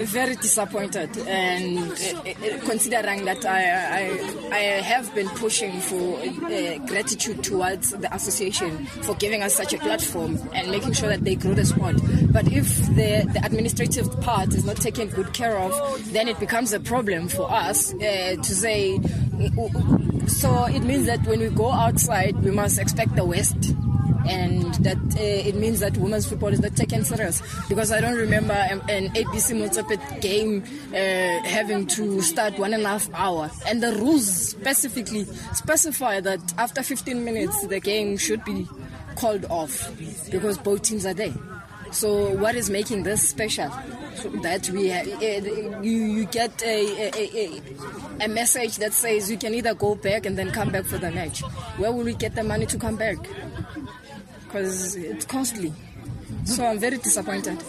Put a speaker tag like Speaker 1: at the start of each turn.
Speaker 1: Very disappointed, and uh, considering that I, I, I have been pushing for uh, gratitude towards the association for giving us such a platform and making sure that they grow the sport. But if the, the administrative part is not taken good care of, then it becomes a problem for us uh, to say. So it means that when we go outside, we must expect the West and that uh, it means that women's football is not taken serious because I don't remember an, ABC Mozambique game uh, having to start one and a half hour and the rules specifically specify that after 15 minutes the game should be called off because both teams are there. So what is making this special? That we have, uh, you, you get a, a, a message that says you can either go back and then come back for the match. Where will we get the money to come back? Because it's costly. So I'm very disappointed.